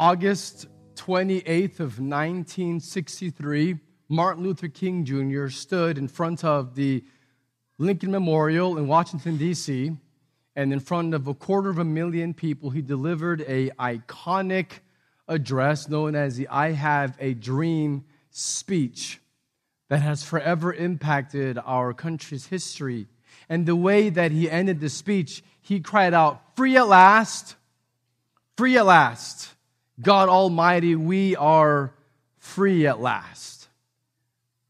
August 28th of 1963, Martin Luther King Jr. stood in front of the Lincoln Memorial in Washington, D.C., and in front of a quarter of a million people, he delivered a iconic address known as the I Have a Dream speech that has forever impacted our country's history. And the way that he ended the speech, he cried out, Free at last, free at last. God Almighty, we are free at last.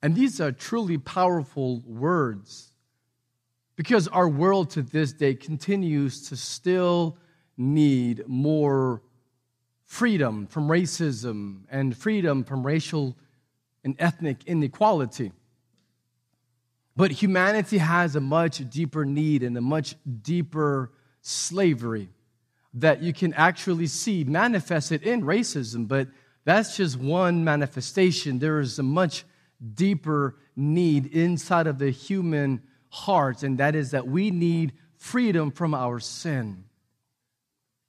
And these are truly powerful words because our world to this day continues to still need more freedom from racism and freedom from racial and ethnic inequality. But humanity has a much deeper need and a much deeper slavery that you can actually see manifested in racism, but that's just one manifestation. There is a much deeper need inside of the human heart, and that is that we need freedom from our sin.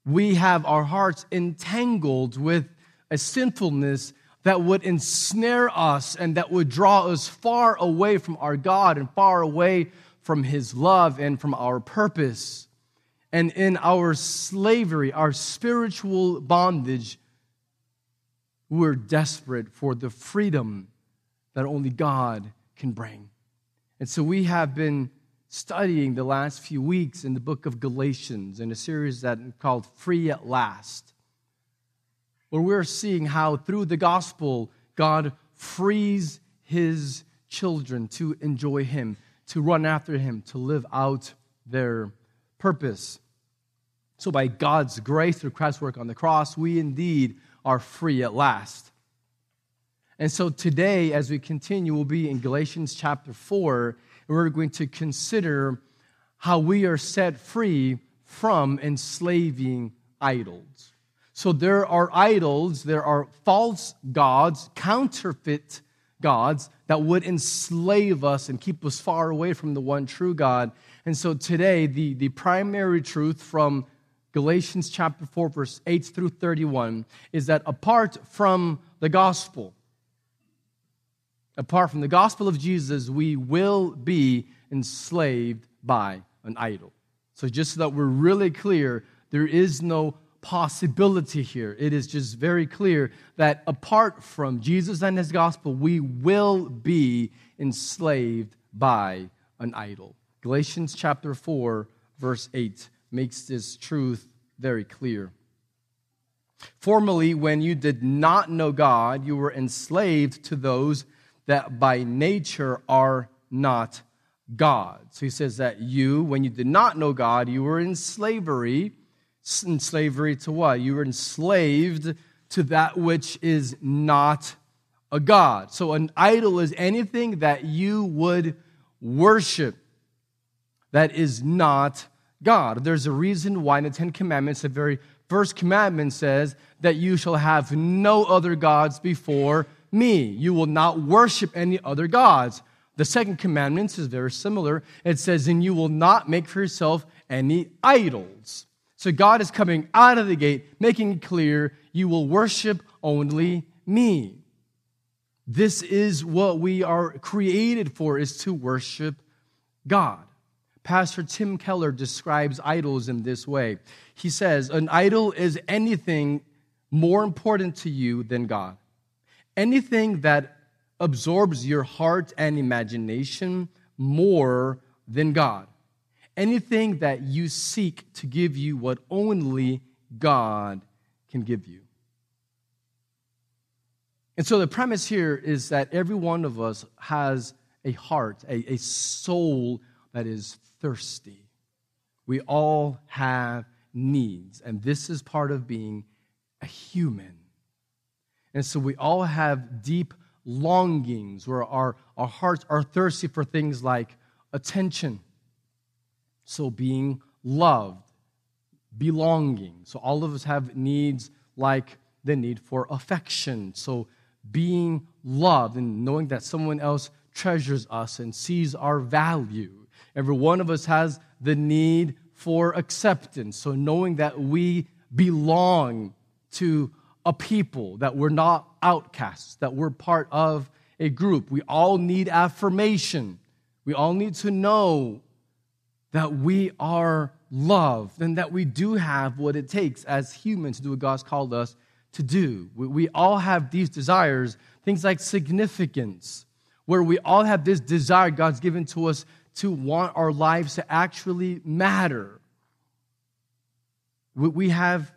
We have our hearts entangled with a sinfulness that would ensnare us and that would draw us far away from our God and far away from His love and from our purpose. And in our slavery, our spiritual bondage, we're desperate for the freedom that only God can bring. And so we have been studying the last few weeks in the book of Galatians in a series that called Free at Last, where we're seeing how through the gospel, God frees his children to enjoy him, to run after him, to live out their purpose. So, by God's grace through Christ's work on the cross, we indeed are free at last. And so today, as we continue, we'll be in Galatians chapter 4, and we're going to consider how we are set free from enslaving idols. So there are idols, there are false gods, counterfeit gods that would enslave us and keep us far away from the one true God. And so today, the, the primary truth from Galatians chapter 4, verse 8 through 31 is that apart from the gospel, apart from the gospel of Jesus, we will be enslaved by an idol. So, just so that we're really clear, there is no possibility here. It is just very clear that apart from Jesus and his gospel, we will be enslaved by an idol. Galatians chapter 4, verse 8 makes this truth very clear. Formerly, when you did not know God, you were enslaved to those that by nature are not God. So he says that you, when you did not know God, you were in slavery. In slavery to what? You were enslaved to that which is not a God. So an idol is anything that you would worship that is not God. There's a reason why in the Ten Commandments, the very first commandment says that you shall have no other gods before me. You will not worship any other gods. The second commandment is very similar. It says, and you will not make for yourself any idols. So God is coming out of the gate, making it clear you will worship only me. This is what we are created for, is to worship God. Pastor Tim Keller describes idols in this way. He says, An idol is anything more important to you than God anything that absorbs your heart and imagination more than God. Anything that you seek to give you what only God can give you. And so the premise here is that every one of us has a heart, a, a soul that is thirsty. We all have needs, and this is part of being a human. And so we all have deep longings where our, our hearts are thirsty for things like attention. So being loved, belonging. So all of us have needs like the need for affection. So being loved and knowing that someone else treasures us and sees our value. Every one of us has the need for acceptance. So knowing that we belong to a people, that we're not outcasts, that we're part of a group. We all need affirmation. We all need to know that we are loved and that we do have what it takes as humans to do what God's called us to do. We, all have these desires, things like significance, where we all have this desire God's given to us to want our lives to actually matter. We, have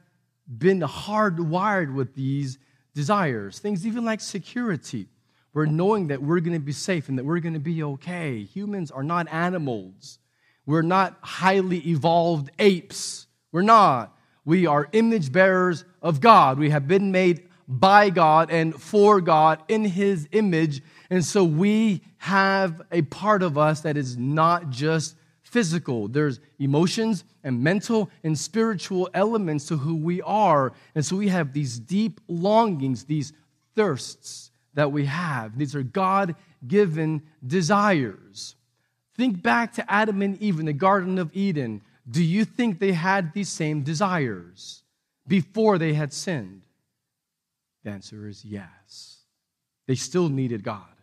been hardwired with these desires, things even like security. We're knowing that we're going to be safe and that we're going to be okay. Humans are not animals. We're not highly evolved apes. We're not. We are image bearers of God. We have been made by God and for God in His image. And so we have a part of us that is not just physical. There's emotions and mental and spiritual elements to who we are. And so we have these deep longings, these thirsts that we have. These are God given desires. Think back to Adam and Eve in the Garden of Eden. Do you think they had these same desires before they had sinned? The answer is yes. They still needed God.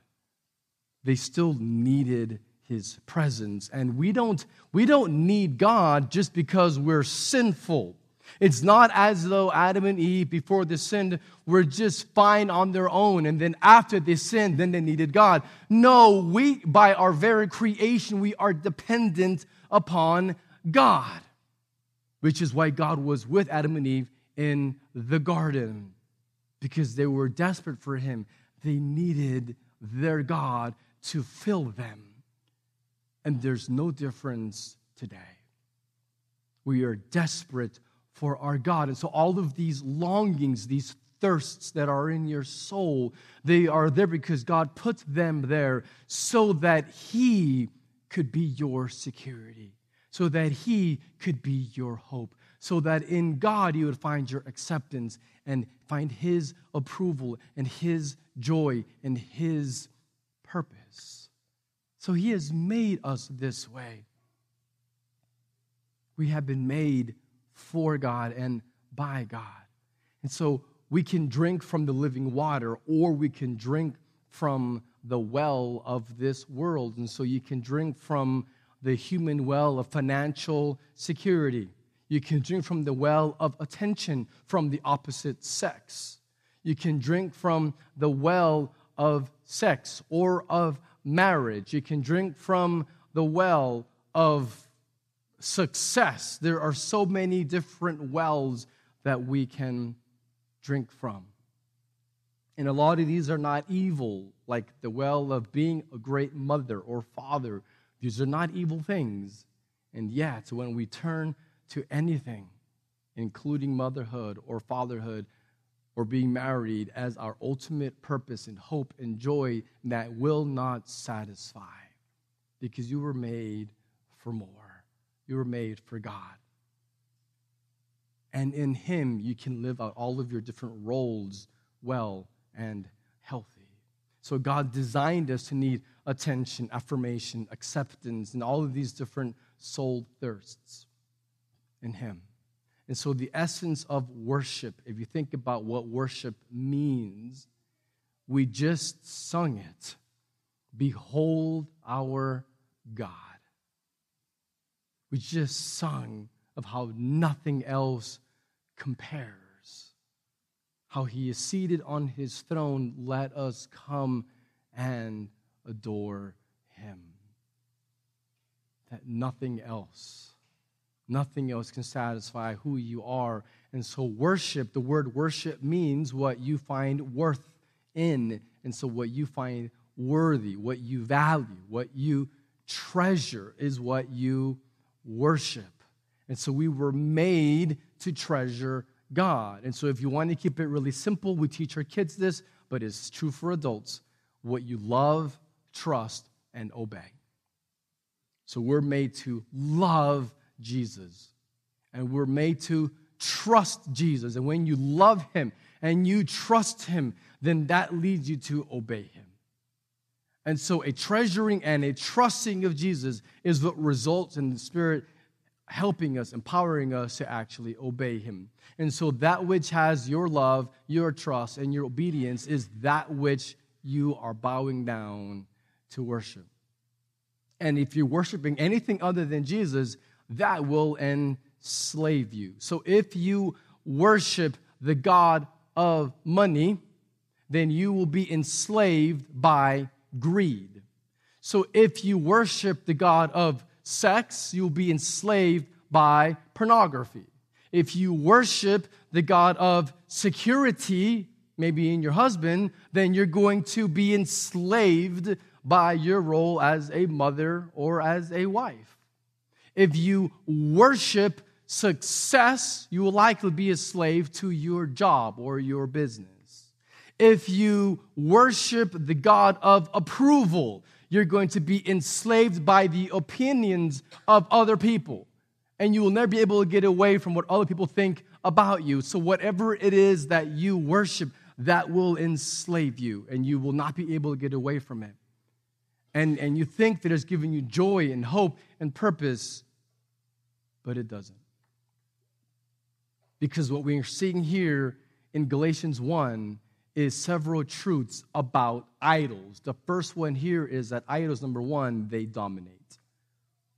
They still needed his presence. And we don't, we don't need God just because we're sinful. It's not as though Adam and Eve, before the sin, were just fine on their own. And then after they sinned, then they needed God. No, we, by our very creation, we are dependent upon God, which is why God was with Adam and Eve in the garden, because they were desperate for Him. They needed their God to fill them. And there's no difference today. We are desperate for our God. And so, all of these longings, these thirsts that are in your soul, they are there because God put them there so that He could be your security, so that He could be your hope, so that in God you would find your acceptance and find His approval and His joy and His purpose. So He has made us this way. We have been made for God and by God. And so we can drink from the living water or we can drink from the well of this world. And so you can drink from the human well of financial security. You can drink from the well of attention from the opposite sex. You can drink from the well of sex or of marriage. You can drink from the well of success. There are so many different wells that we can drink from. And a lot of these are not evil, like the well of being a great mother or father. These are not evil things. And yet, when we turn to anything, including motherhood or fatherhood or being married, as our ultimate purpose and hope and joy, that will not satisfy because you were made for more. You were made for God. And in Him, you can live out all of your different roles well and healthy. So, God designed us to need attention, affirmation, acceptance, and all of these different soul thirsts in Him. And so, the essence of worship, if you think about what worship means, we just sung it Behold our God. We just sung of how nothing else compares. How he is seated on his throne. Let us come and adore him. That nothing else, nothing else can satisfy who you are. And so, worship, the word worship means what you find worth in. And so, what you find worthy, what you value, what you treasure is what you worship. And so we were made to treasure God. And so if you want to keep it really simple, we teach our kids this, but it's true for adults what you love, trust, and obey. So we're made to love Jesus. And we're made to trust Jesus. And when you love him and you trust him, then that leads you to obey him. And so, a treasuring and a trusting of Jesus is what results in the Spirit helping us, empowering us to actually obey Him. And so, that which has your love, your trust, and your obedience is that which you are bowing down to worship. And if you're worshiping anything other than Jesus, that will enslave you. So, if you worship the God of money, then you will be enslaved by greed. So, if you worship the God of sex, you'll be enslaved by pornography. If you worship the God of security, maybe in your husband, then you're going to be enslaved by your role as a mother or as a wife. If you worship success, you will likely be a slave to your job or your business. If you worship the God of approval, you're going to be enslaved by the opinions of other people. And you will never be able to get away from what other people think about you. So, whatever it is that you worship, that will enslave you, and you will not be able to get away from it. And, and you think that it's giving you joy and hope and purpose, but it doesn't. Because what we're seeing here in Galatians 1 is several truths about idols. The first one here is that idols, number one, they dominate.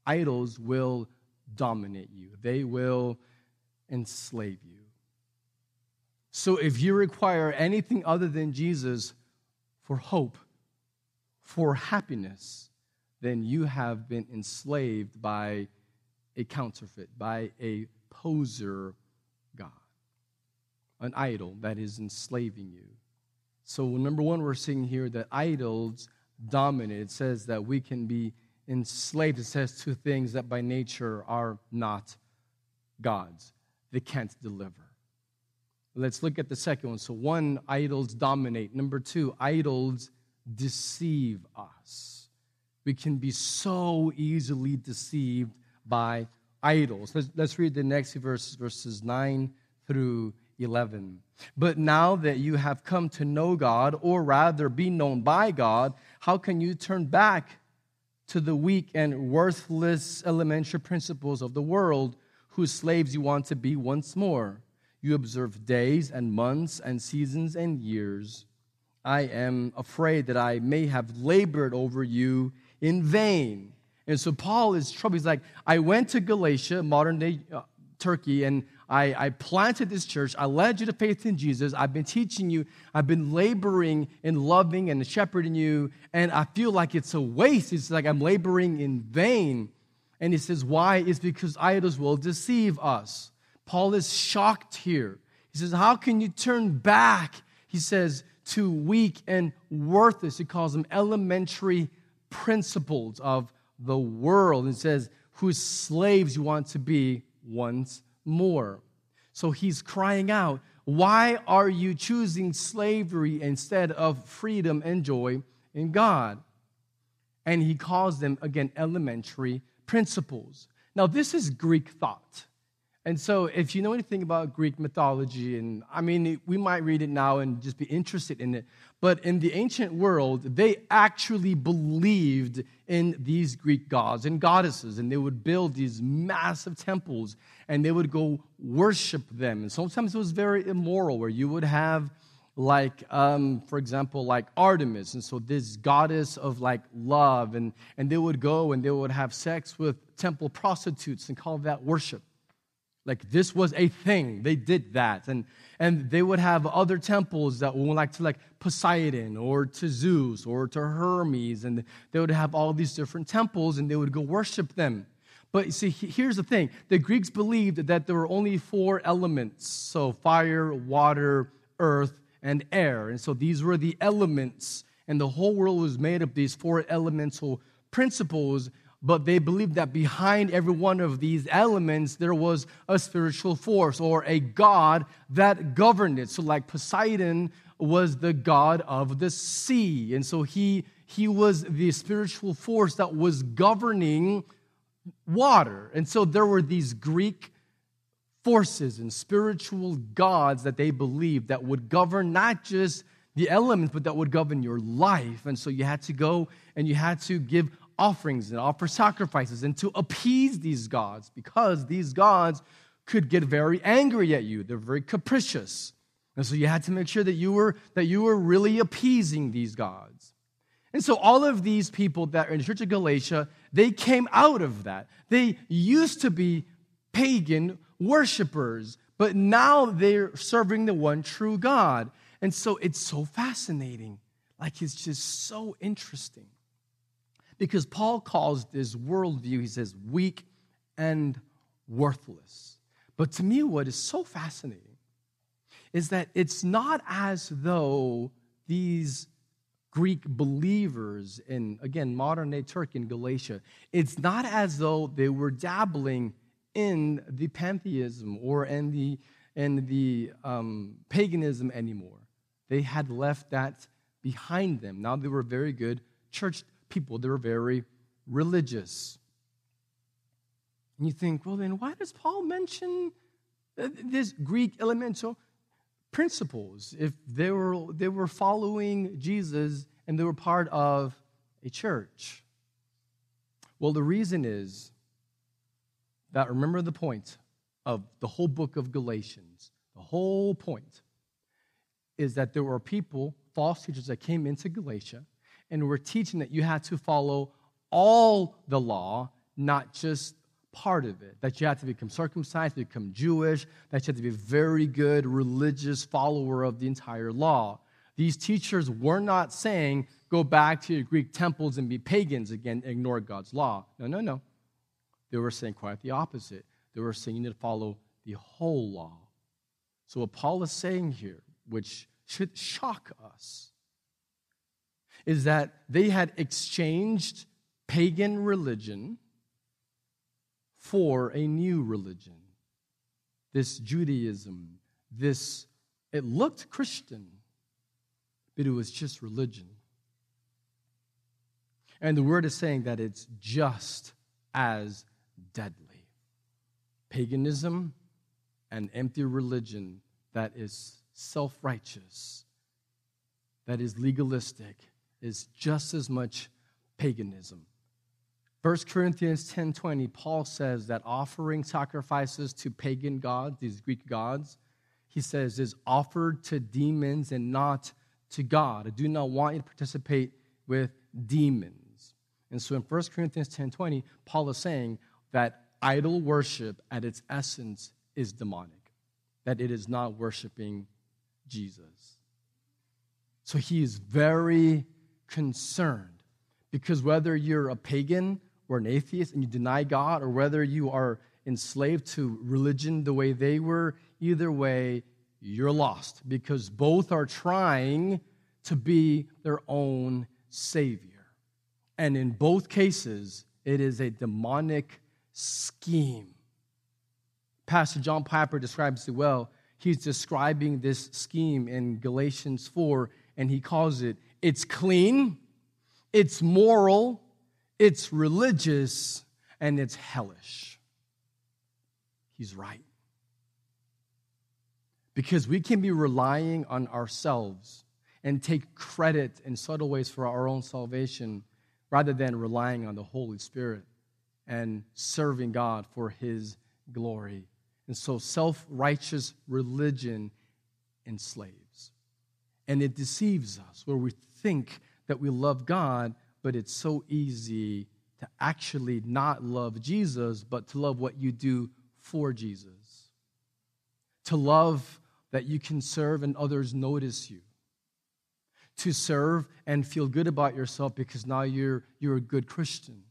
Idols will dominate you, they will enslave you. So if you require anything other than Jesus for hope, for happiness, then you have been enslaved by a counterfeit, by a poser God, an idol that is enslaving you. So, number one, we're seeing here that idols dominate. It says that we can be enslaved. It says two things that by nature are not God's, they can't deliver. Let's look at the second one. So, one, idols dominate. Number two, idols deceive us. We can be so easily deceived by idols. Let's, let's read the next verses, verses 9 through 11. But now that you have come to know God, or rather be known by God, how can you turn back to the weak and worthless elementary principles of the world whose slaves you want to be once more? You observe days and months and seasons and years. I am afraid that I may have labored over you in vain. And so Paul is troubled. He's like, I went to Galatia, modern day uh, Turkey, and I, I planted this church. I led you to faith in Jesus. I've been teaching you. I've been laboring and loving and shepherding you. And I feel like it's a waste. It's like I'm laboring in vain. And he says, Why? It's because idols will deceive us. Paul is shocked here. He says, How can you turn back? He says, to weak and worthless. He calls them elementary principles of the world. and says, whose slaves you want to be once more. So he's crying out, Why are you choosing slavery instead of freedom and joy in God? And he calls them, again, elementary principles. Now, this is Greek thought. And so, if you know anything about Greek mythology, and I mean, we might read it now and just be interested in it, but in the ancient world, they actually believed in these Greek gods and goddesses, and they would build these massive temples and they would go worship them. And sometimes it was very immoral, where you would have, like, um, for example, like Artemis, and so this goddess of like love, and, and they would go and they would have sex with temple prostitutes and call that worship. Like this was a thing. They did that. And, and they would have other temples that would like to like Poseidon or to Zeus or to Hermes. And they would have all these different temples and they would go worship them. But see, here's the thing. The Greeks believed that there were only four elements. So fire, water, earth, and air. And so these were the elements. And the whole world was made of these four elemental principles but they believed that behind every one of these elements there was a spiritual force or a god that governed it. So like poseidon was the god of the sea. And so he he was the spiritual force that was governing water. And so there were these greek forces and spiritual gods that they believed that would govern not just the elements but that would govern your life. And so you had to go and you had to give offerings and offer sacrifices and to appease these gods because these gods could get very angry at you. They're very capricious. And so you had to make sure that you were, that you were really appeasing these gods. And so all of these people that are in the church of Galatia, they came out of that. They used to be pagan worshipers, but now they're serving the one true God. And so it's so fascinating. Like it's just so interesting. Because Paul calls this worldview, he says, weak and worthless. But to me, what is so fascinating is that it's not as though these Greek believers in, again, modern day Turkey and Galatia, it's not as though they were dabbling in the pantheism or in the, in the um, paganism anymore. They had left that behind them. Now they were very good church people, they were very religious. And you think, well, then why does Paul mention uh, this Greek elemental principles if they were, they were following Jesus and they were part of a church? Well, the reason is that remember the point of the whole book of Galatians. The whole point is that there were people, false teachers, that came into Galatia and we're teaching that you had to follow all the law, not just part of it. That you had to become circumcised, become Jewish, that you had to be a very good religious follower of the entire law. These teachers were not saying, go back to your Greek temples and be pagans again, ignore God's law. No, no, no. They were saying quite the opposite. They were saying you need to follow the whole law. So, what Paul is saying here, which should shock us, is that they had exchanged pagan religion for a new religion. This Judaism, this, it looked Christian, but it was just religion. And the word is saying that it's just as deadly. Paganism and empty religion that is self righteous, that is legalistic, is just as much paganism. 1 Corinthians 10:20 Paul says that offering sacrifices to pagan gods, these Greek gods, he says is offered to demons and not to God. I do not want you to participate with demons. And so in 1 Corinthians 10:20 Paul is saying that idol worship at its essence is demonic, that it is not worshiping Jesus. So he is very concerned because whether you're a pagan or an atheist and you deny God, or whether you are enslaved to religion the way they were, either way, you're lost because both are trying to be their own savior. And in both cases, it is a demonic scheme. Pastor John Piper describes it well. He's describing this scheme in Galatians 4, and he calls it it's clean, it's moral, it's religious, and it's hellish. He's right. Because we can be relying on ourselves and take credit in subtle ways for our own salvation rather than relying on the Holy Spirit and serving God for His glory. And so self righteous religion enslaves. And it deceives us where we think that we love God, but it's so easy to actually not love Jesus, but to love what you do for Jesus. To love that you can serve and others notice you. To serve and feel good about yourself because now you're, you're a good Christian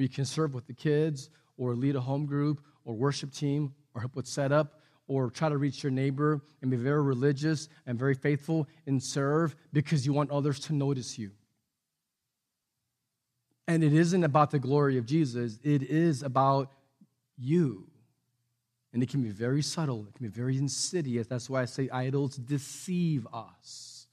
you can serve with the kids or lead a home group or worship team or help with setup or try to reach your neighbor and be very religious and very faithful and serve because you want others to notice you. And it isn't about the glory of Jesus, it is about you. And it can be very subtle, it can be very insidious. That's why I say idols deceive us.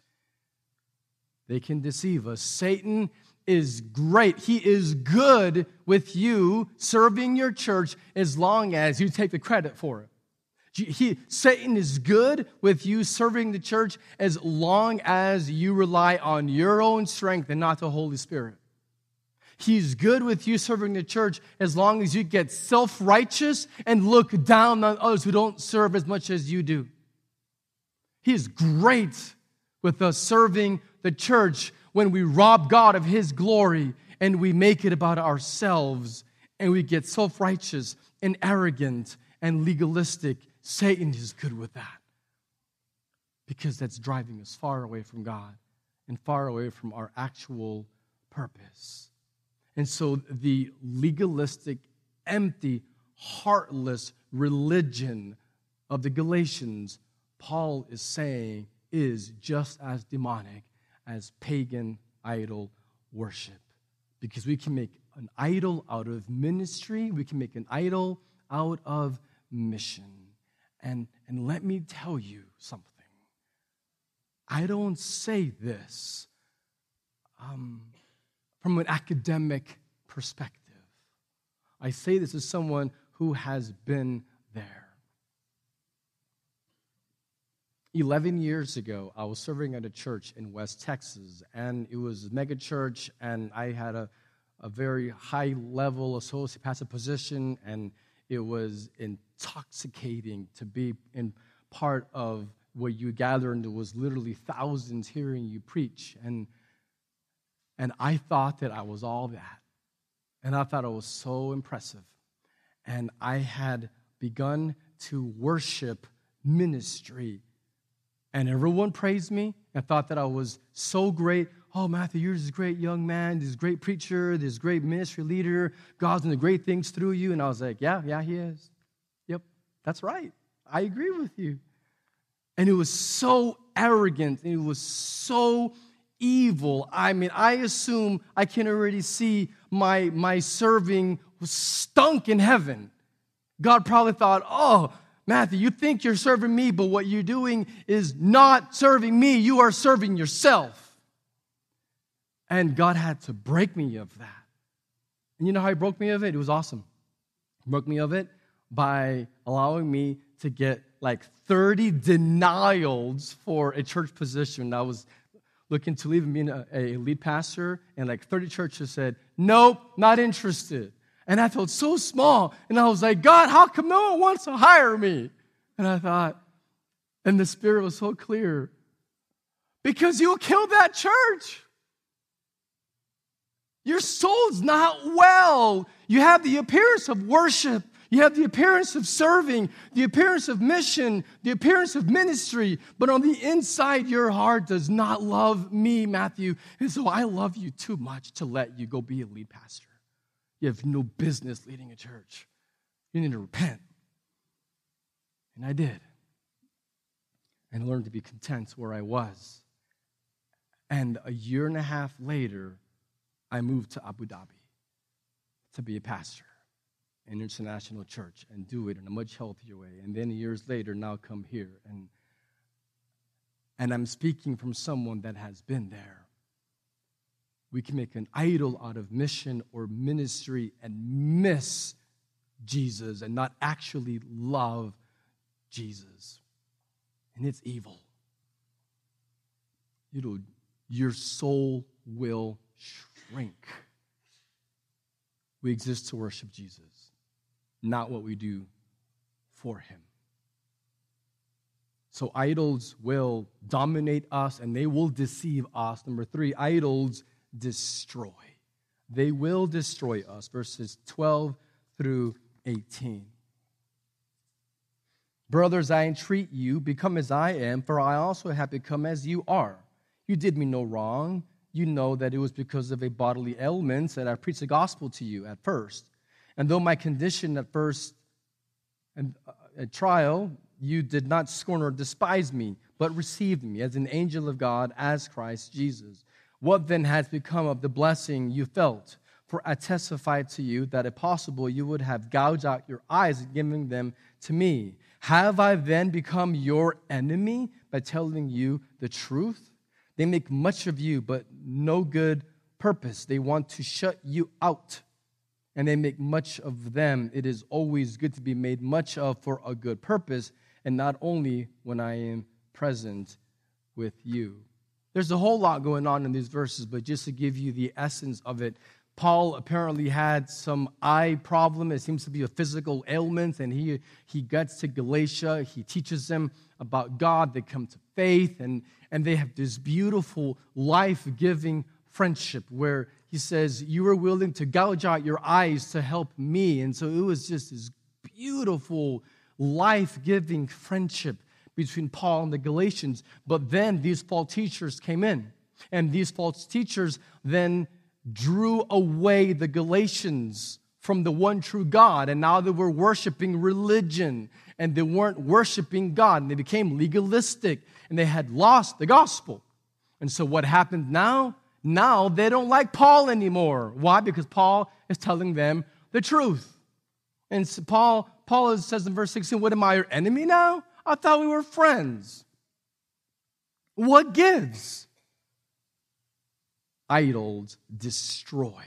They can deceive us. Satan is great. He is good with you serving your church as long as you take the credit for it. He, Satan is good with you serving the church as long as you rely on your own strength and not the Holy Spirit. He's good with you serving the church as long as you get self righteous and look down on others who don't serve as much as you do. He is great with us serving the church when we rob God of His glory and we make it about ourselves and we get self righteous and arrogant and legalistic. Satan is good with that because that's driving us far away from God and far away from our actual purpose. And so the legalistic, empty, heartless religion of the Galatians, Paul is saying, is just as demonic as pagan idol worship. Because we can make an idol out of ministry, we can make an idol out of mission. And, and let me tell you something. I don't say this um, from an academic perspective. I say this as someone who has been there. 11 years ago, I was serving at a church in West Texas, and it was a mega church, and I had a, a very high level associate pastor position, and it was intoxicating to be in part of what you gathered, and was literally thousands hearing you preach. And, and I thought that I was all that. And I thought it was so impressive. And I had begun to worship ministry and everyone praised me and thought that I was so great. Oh, Matthew, you're this great young man, this great preacher, this great ministry leader. God's doing great things through you. And I was like, yeah, yeah, he is. Yep, that's right. I agree with you. And it was so arrogant and it was so evil. I mean, I assume I can already see my, my serving stunk in heaven. God probably thought, oh, Matthew, you think you're serving me, but what you're doing is not serving me. You are serving yourself. And God had to break me of that. And you know how He broke me of it? It was awesome. He broke me of it by allowing me to get like 30 denials for a church position. I was looking to leave and being a, a lead pastor, and like 30 churches said, Nope, not interested. And I felt so small. And I was like, God, how come no one wants to hire me? And I thought, and the Spirit was so clear because you'll kill that church. Your soul's not well. You have the appearance of worship. You have the appearance of serving, the appearance of mission, the appearance of ministry, but on the inside, your heart does not love me, Matthew. And so I love you too much to let you go be a lead pastor. You have no business leading a church. You need to repent. And I did. And learned to be content where I was. And a year and a half later, I moved to Abu Dhabi to be a pastor in an international church and do it in a much healthier way. And then years later, now come here. And, and I'm speaking from someone that has been there we can make an idol out of mission or ministry and miss Jesus and not actually love Jesus. And it's evil. Know, your soul will shrink. We exist to worship Jesus, not what we do for him. So idols will dominate us and they will deceive us. Number three, idols destroy. They will destroy us. Verses 12 through 18. Brothers, I entreat you, become as I am, for I also have become as you are. You did me no wrong. You know that it was because of a bodily ailment that I preached the gospel to you at first. And though my condition at first and uh, at trial, you did not scorn or despise me, but received me as an angel of God, as Christ Jesus. What then has become of the blessing you felt? For I testify to you that if possible, you would have gouged out your eyes given them to me. Have I then become your enemy by telling you the truth? They make much of you, but no good purpose. They want to shut you out, and they make much of them. It is always good to be made much of for a good purpose, and not only when I am present with you. There's a whole lot going on in these verses, but just to give you the essence of it, Paul apparently had some eye problem. It seems to be a physical ailment. And he, he gets to Galatia. He teaches them about God. They come to faith. And, and they have this beautiful, life giving friendship where he says, You were willing to gouge out your eyes to help me. And so it was just this beautiful, life giving friendship between Paul and the Galatians. But then these false teachers came in. And these false teachers then drew away the Galatians from the one true God. And now they were worshiping religion and they weren't worshiping God. And they became legalistic and they had lost the gospel. And so what happened now? Now they don't like Paul anymore. Why? Because Paul is telling them the truth. And so Paul, Paul says in verse 16, What am I, your enemy now? I thought we were friends. What gives? Idols destroy.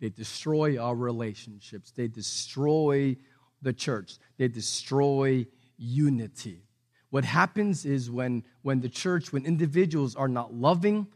They destroy our relationships. They destroy the church. They destroy unity. What happens is when, when the church, when individuals are not loving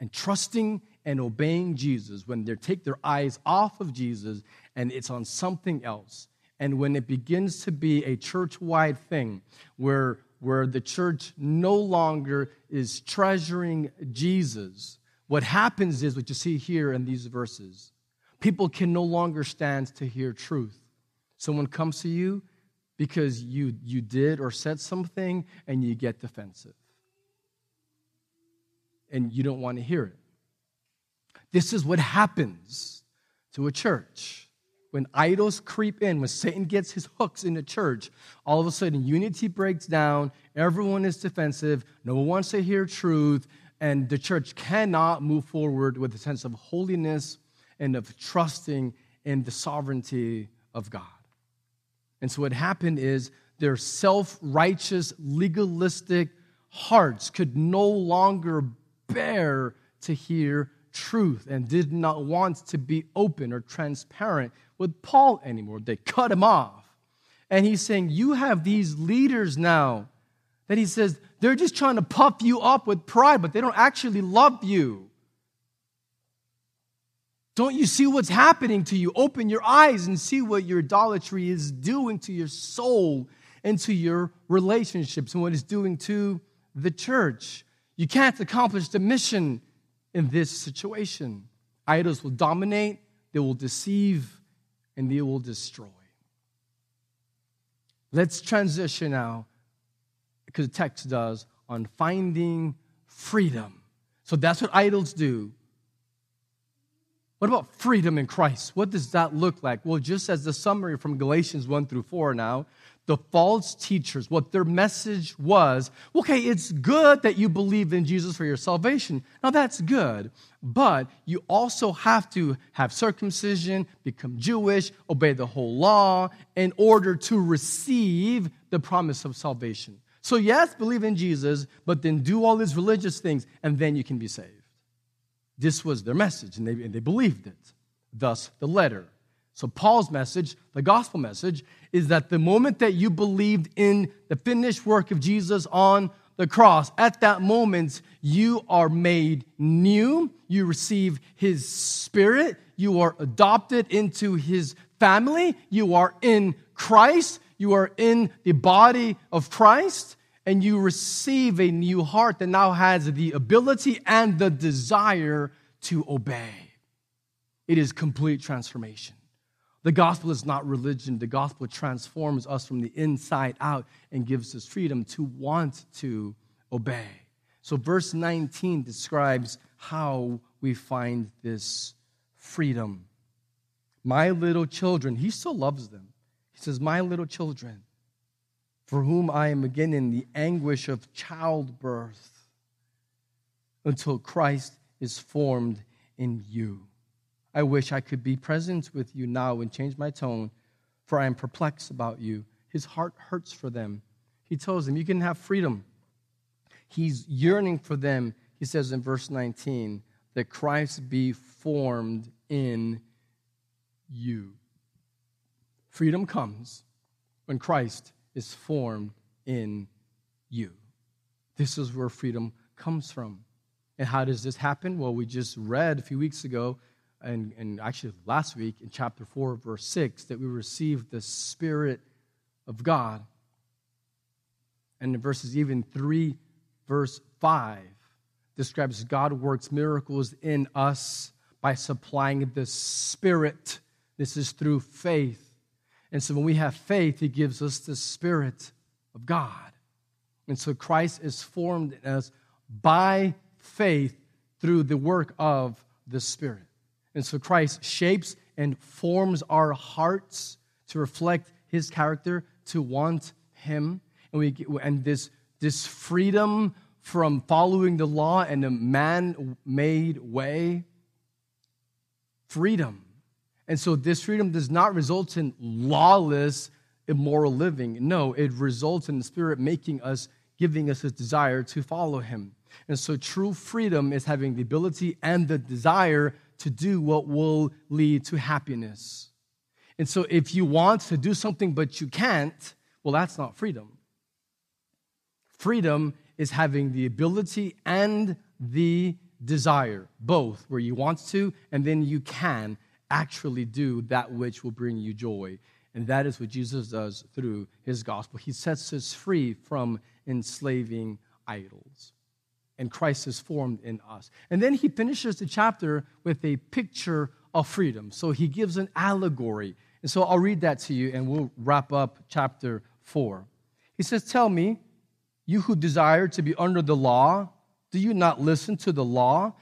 and trusting and obeying Jesus, when they take their eyes off of Jesus and it's on something else, and when it begins to be a church wide thing where, where the church no longer is treasuring Jesus, what happens is what you see here in these verses people can no longer stand to hear truth. Someone comes to you because you, you did or said something and you get defensive. And you don't want to hear it. This is what happens to a church when idols creep in, when Satan gets his hooks in the church, all of a sudden unity breaks down, everyone is defensive, no one wants to hear truth, and the church cannot move forward with a sense of holiness and of trusting in the sovereignty of God. And so what happened is their self righteous, legalistic hearts could no longer bear to hear truth and did not want to be open or transparent with Paul anymore. They cut him off. And he's saying, You have these leaders now that he says they're just trying to puff you up with pride, but they don't actually love you. Don't you see what's happening to you? Open your eyes and see what your idolatry is doing to your soul and to your relationships and what it's doing to the church. You can't accomplish the mission in this situation. Idols will dominate, they will deceive, and they will destroy. Let's transition now, because the text does, on finding freedom. So that's what idols do. What about freedom in Christ? What does that look like? Well, just as the summary from Galatians 1 through 4 now, the false teachers, what their message was okay, it's good that you believe in Jesus for your salvation. Now, that's good. But you also have to have circumcision, become Jewish, obey the whole law in order to receive the promise of salvation. So, yes, believe in Jesus, but then do all these religious things, and then you can be saved. This was their message, and they, and they believed it. Thus, the letter. So, Paul's message, the gospel message, is that the moment that you believed in the finished work of Jesus on the cross, at that moment, you are made new. You receive his spirit. You are adopted into his family. You are in Christ. You are in the body of Christ. And you receive a new heart that now has the ability and the desire to obey. It is complete transformation. The gospel is not religion. The gospel transforms us from the inside out and gives us freedom to want to obey. So, verse 19 describes how we find this freedom. My little children, he still loves them. He says, My little children, for whom I am again in the anguish of childbirth until Christ is formed in you. I wish I could be present with you now and change my tone, for I am perplexed about you. His heart hurts for them. He tells them, You can have freedom. He's yearning for them, he says in verse 19, that Christ be formed in you. Freedom comes when Christ is formed in you. This is where freedom comes from. And how does this happen? Well, we just read a few weeks ago and, and actually last week in chapter 4, verse 6, that we receive the Spirit of God. And in verses even 3, verse 5, describes God works miracles in us by supplying the Spirit. This is through faith. And so when we have faith, He gives us the Spirit of God. And so Christ is formed in us by faith through the work of the Spirit. And so Christ shapes and forms our hearts to reflect His character, to want Him. And, we, and this, this freedom from following the law and the man made way, freedom. And so this freedom does not result in lawless, immoral living. No, it results in the Spirit making us, giving us a desire to follow Him. And so true freedom is having the ability and the desire to do what will lead to happiness. And so if you want to do something but you can't, well, that's not freedom. Freedom is having the ability and the desire, both, where you want to and then you can actually do that which will bring you joy. And that is what Jesus does through his gospel. He sets us free from enslaving idols. And Christ is formed in us. And then he finishes the chapter with a picture of freedom. So he gives an allegory. And so I'll read that to you and we'll wrap up chapter 4. He says, Tell me, you who desire to be under the law, do you not listen to the law?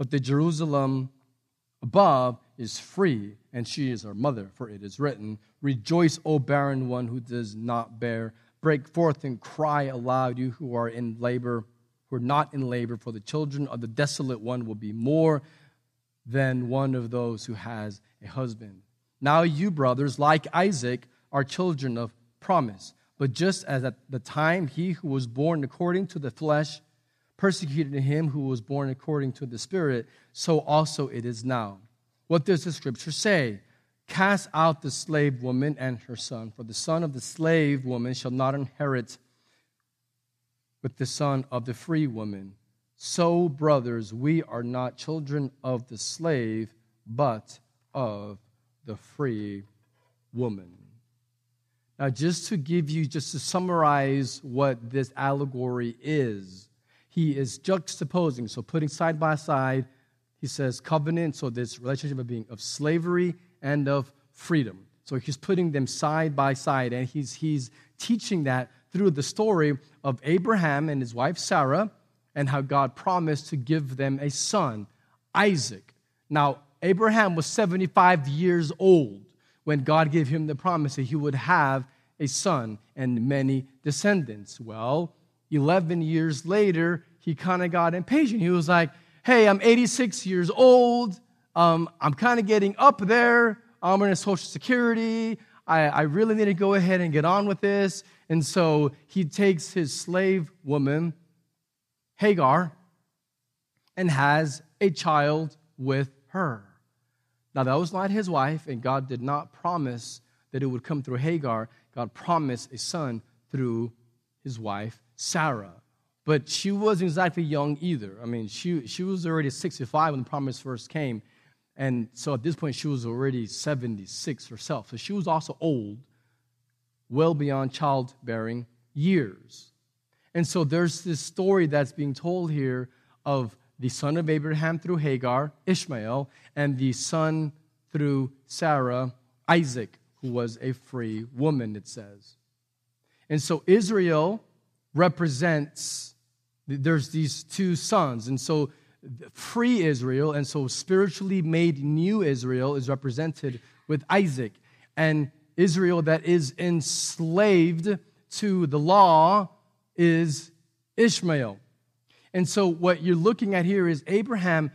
But the Jerusalem above is free, and she is our mother, for it is written, Rejoice, O barren one who does not bear. Break forth and cry aloud, you who are in labor, who are not in labor, for the children of the desolate one will be more than one of those who has a husband. Now, you brothers, like Isaac, are children of promise. But just as at the time he who was born according to the flesh persecuted him who was born according to the Spirit, so also it is now. What does the scripture say? Cast out the slave woman and her son, for the son of the slave woman shall not inherit with the son of the free woman. So, brothers, we are not children of the slave, but of the free woman. Now, just to give you, just to summarize what this allegory is, he is juxtaposing, so putting side by side, he says covenant, so this relationship of being of slavery and of freedom. So he's putting them side by side, and he's, he's teaching that through the story of Abraham and his wife Sarah, and how God promised to give them a son, Isaac. Now, Abraham was 75 years old when God gave him the promise that he would have a son and many descendants. Well, 11 years later, he kind of got impatient. He was like, Hey, I'm 86 years old. Um, I'm kind of getting up there. I'm in Social Security. I, I really need to go ahead and get on with this. And so he takes his slave woman, Hagar, and has a child with her. Now, that was not his wife, and God did not promise that it would come through Hagar. God promised a son through his wife, Sarah. But she wasn't exactly young either. I mean, she, she was already 65 when the promise first came. And so at this point, she was already 76 herself. So she was also old, well beyond childbearing years. And so there's this story that's being told here of the son of Abraham through Hagar, Ishmael, and the son through Sarah, Isaac, who was a free woman, it says. And so Israel represents, there's these two sons. And so free Israel, and so spiritually made new Israel is represented with Isaac. And Israel that is enslaved to the law is Ishmael. And so, what you're looking at here is Abraham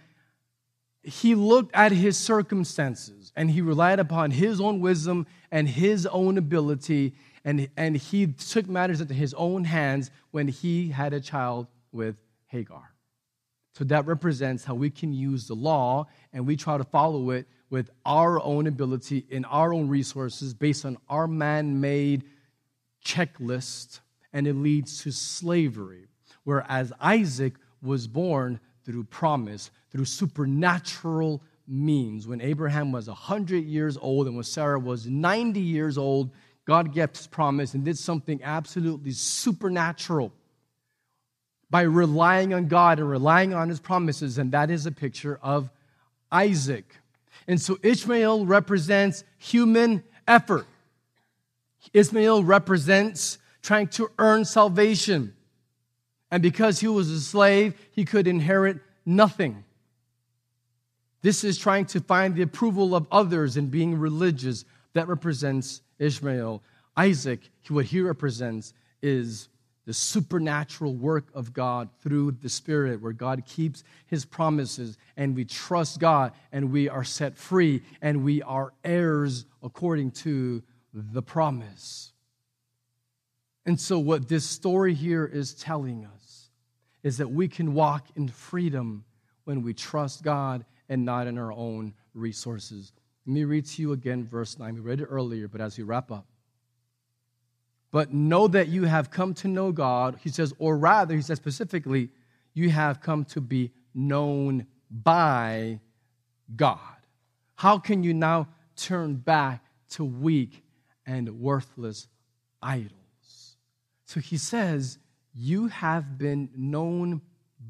he looked at his circumstances and he relied upon his own wisdom and his own ability, and, and he took matters into his own hands when he had a child with Hagar. So that represents how we can use the law and we try to follow it with our own ability and our own resources based on our man made checklist, and it leads to slavery. Whereas Isaac was born through promise, through supernatural means. When Abraham was 100 years old and when Sarah was 90 years old, God kept his promise and did something absolutely supernatural by relying on God and relying on his promises, and that is a picture of Isaac. And so Ishmael represents human effort. Ishmael represents trying to earn salvation. And because he was a slave, he could inherit nothing. This is trying to find the approval of others and being religious. That represents Ishmael. Isaac, what he represents is the supernatural work of God through the Spirit, where God keeps his promises and we trust God and we are set free and we are heirs according to the promise. And so, what this story here is telling us is that we can walk in freedom when we trust God and not in our own resources. Let me read to you again verse 9. We read it earlier, but as we wrap up, but know that you have come to know God. He says, or rather, he says specifically, you have come to be known by God. How can you now turn back to weak and worthless idols? So he says, You have been known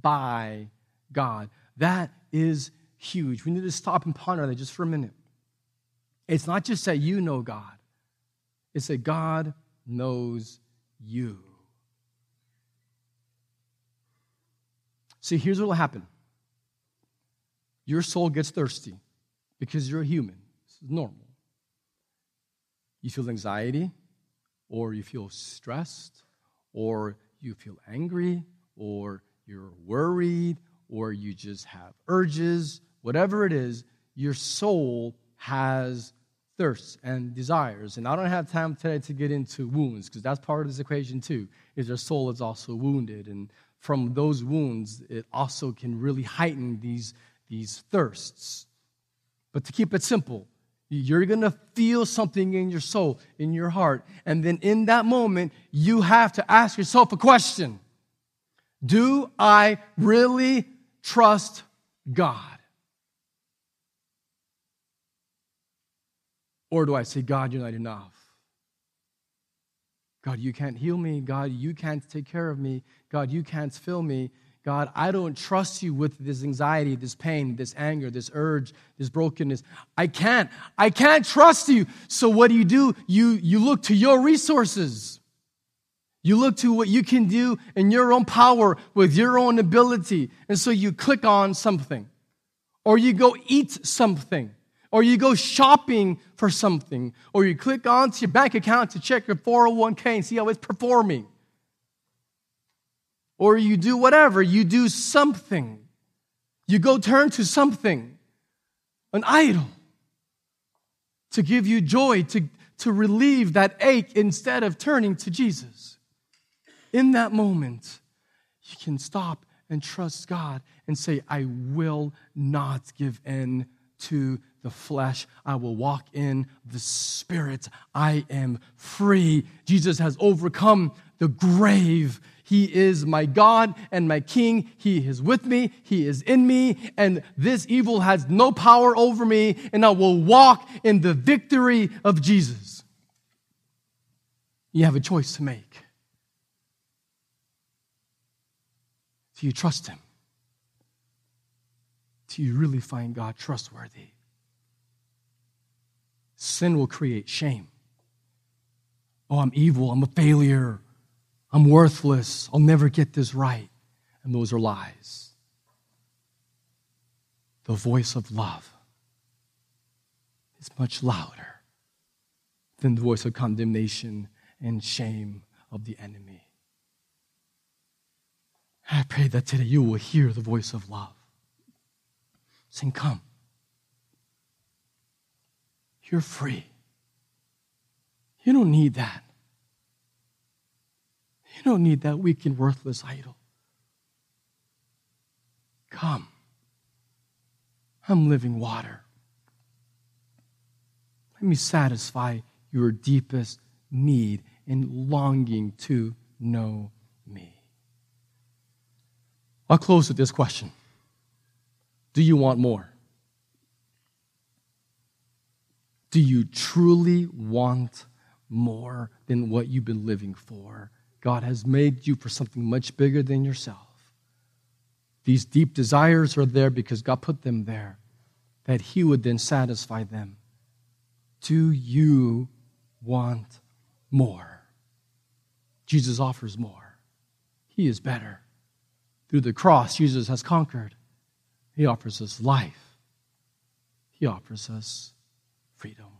by God. That is huge. We need to stop and ponder that just for a minute. It's not just that you know God, it's that God knows you. See, here's what will happen your soul gets thirsty because you're a human. This is normal. You feel anxiety, or you feel stressed, or you feel angry, or you're worried, or you just have urges, whatever it is, your soul has thirsts and desires. And I don't have time today to get into wounds because that's part of this equation too. Is your soul is also wounded, and from those wounds, it also can really heighten these these thirsts. But to keep it simple, you're going to feel something in your soul, in your heart, and then in that moment, you have to ask yourself a question: Do I really trust God? Or do I say, God, you're not enough? God, you can't heal me. God, you can't take care of me. God, you can't fill me. God, I don't trust you with this anxiety, this pain, this anger, this urge, this brokenness. I can't. I can't trust you. So what do you do? You, you look to your resources. You look to what you can do in your own power with your own ability. And so you click on something or you go eat something or you go shopping for something, or you click onto your bank account to check your 401k and see how it's performing, or you do whatever, you do something. You go turn to something, an idol, to give you joy, to, to relieve that ache instead of turning to Jesus. In that moment, you can stop and trust God and say, I will not give in to the flesh. I will walk in the spirit. I am free. Jesus has overcome the grave. He is my God and my King. He is with me. He is in me. And this evil has no power over me. And I will walk in the victory of Jesus. You have a choice to make. Do you trust Him? Do you really find God trustworthy? Sin will create shame. Oh, I'm evil. I'm a failure. I'm worthless. I'll never get this right. And those are lies. The voice of love is much louder than the voice of condemnation and shame of the enemy. I pray that today you will hear the voice of love. saying, Come. You're free. You don't need that. You don't need that weak and worthless idol. Come. I'm living water. Let me satisfy your deepest need and longing to know me. I'll close with this question Do you want more? Do you truly want more than what you've been living for? God has made you for something much bigger than yourself. These deep desires are there because God put them there, that He would then satisfy them. Do you want more? Jesus offers more. He is better. Through the cross, Jesus has conquered. He offers us life, He offers us freedom.